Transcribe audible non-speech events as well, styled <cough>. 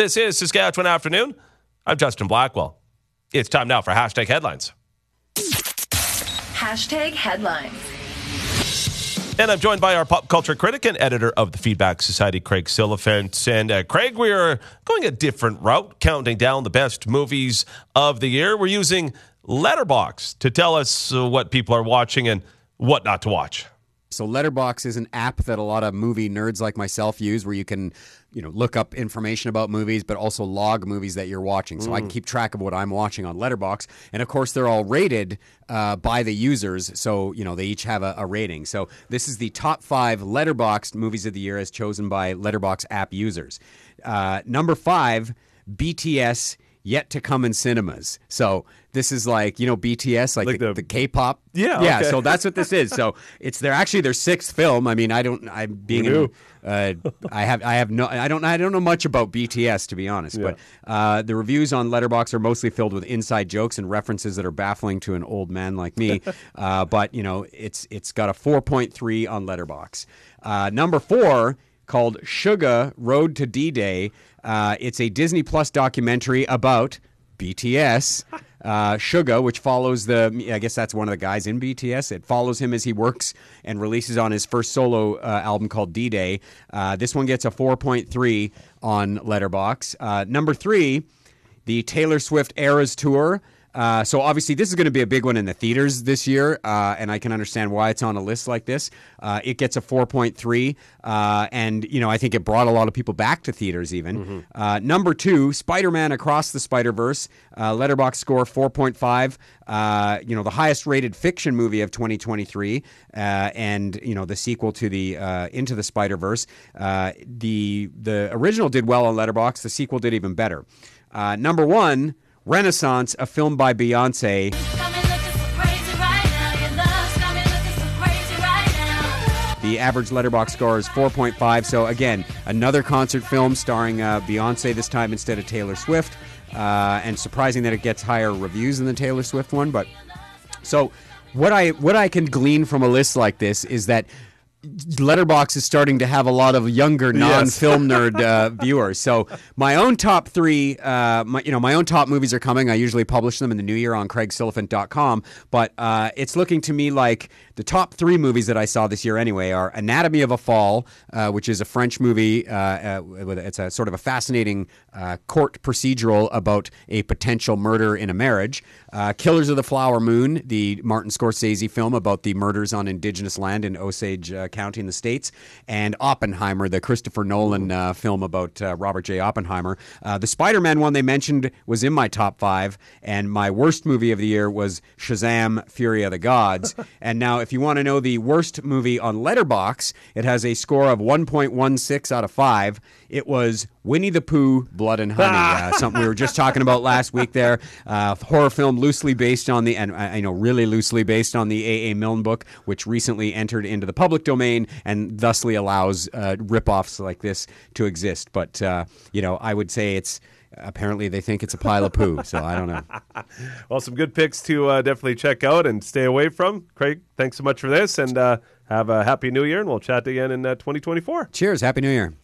This is Saskatchewan Afternoon. I'm Justin Blackwell. It's time now for hashtag headlines. Hashtag headlines. And I'm joined by our pop culture critic and editor of the Feedback Society, Craig Silliphant. And uh, Craig, we are going a different route, counting down the best movies of the year. We're using Letterboxd to tell us uh, what people are watching and what not to watch. So Letterboxd is an app that a lot of movie nerds like myself use where you can, you know, look up information about movies but also log movies that you're watching. So I can keep track of what I'm watching on Letterboxd. And of course they're all rated uh, by the users, so you know, they each have a, a rating. So this is the top 5 Letterboxd movies of the year as chosen by Letterboxd app users. Uh, number 5, BTS Yet to come in cinemas. So this is like you know BTS, like, Like the, the- the K-pop. Yeah, yeah. okay. So that's what this is. So it's their actually their sixth film. I mean, I don't. I'm being. An, uh, I have. I have no. I don't. I don't know much about BTS to be honest. But uh, the reviews on Letterboxd are mostly filled with inside jokes and references that are baffling to an old man like me. <laughs> uh, but you know, it's it's got a 4.3 on Letterboxd. Uh, number four called Suga Road to D-Day. Uh, it's a Disney Plus documentary about BTS. Uh, Suga, which follows the, I guess that's one of the guys in BTS. It follows him as he works and releases on his first solo uh, album called D Day. Uh, this one gets a 4.3 on Letterboxd. Uh, number three, the Taylor Swift Eras Tour. Uh, so obviously this is going to be a big one in the theaters this year, uh, and I can understand why it's on a list like this. Uh, it gets a 4.3, uh, and you know I think it brought a lot of people back to theaters. Even uh, number two, Spider-Man Across the Spider-Verse, uh, Letterboxd score 4.5. Uh, you know the highest rated fiction movie of 2023, uh, and you know the sequel to the uh, Into the Spider-Verse. Uh, the the original did well on Letterboxd. The sequel did even better. Uh, number one. Renaissance, a film by Beyonce. The average Letterboxd score is 4.5. So, again, another concert film starring uh, Beyonce this time instead of Taylor Swift. Uh, and surprising that it gets higher reviews than the Taylor Swift one. But so, what I what I can glean from a list like this is that Letterboxd is starting to have a lot of younger non-film <laughs> nerd uh, viewers. So my own top three, uh, my, you know, my own top movies are coming. I usually publish them in the new year on CraigSilliphant.com. But uh, it's looking to me like the top three movies that I saw this year anyway are Anatomy of a Fall, uh, which is a French movie. Uh, uh, it's a sort of a fascinating uh, court procedural about a potential murder in a marriage. Uh, Killers of the Flower Moon, the Martin Scorsese film about the murders on indigenous land in Osage uh, County in the States, and Oppenheimer, the Christopher Nolan uh, film about uh, Robert J. Oppenheimer. Uh, the Spider Man one they mentioned was in my top five, and my worst movie of the year was Shazam Fury of the Gods. <laughs> and now, if you want to know the worst movie on Letterboxd, it has a score of 1.16 out of 5. It was Winnie the Pooh, Blood and Honey, <laughs> uh, something we were just talking about last week there. Uh, horror film loosely based on the, and I I know really loosely based on the A.A. Milne book, which recently entered into the public domain and thusly allows uh, ripoffs like this to exist. But, uh, you know, I would say it's, apparently they think it's a pile of poo, so I don't know. <laughs> Well, some good picks to uh, definitely check out and stay away from. Craig, thanks so much for this, and uh, have a happy new year, and we'll chat again in uh, 2024. Cheers. Happy New Year.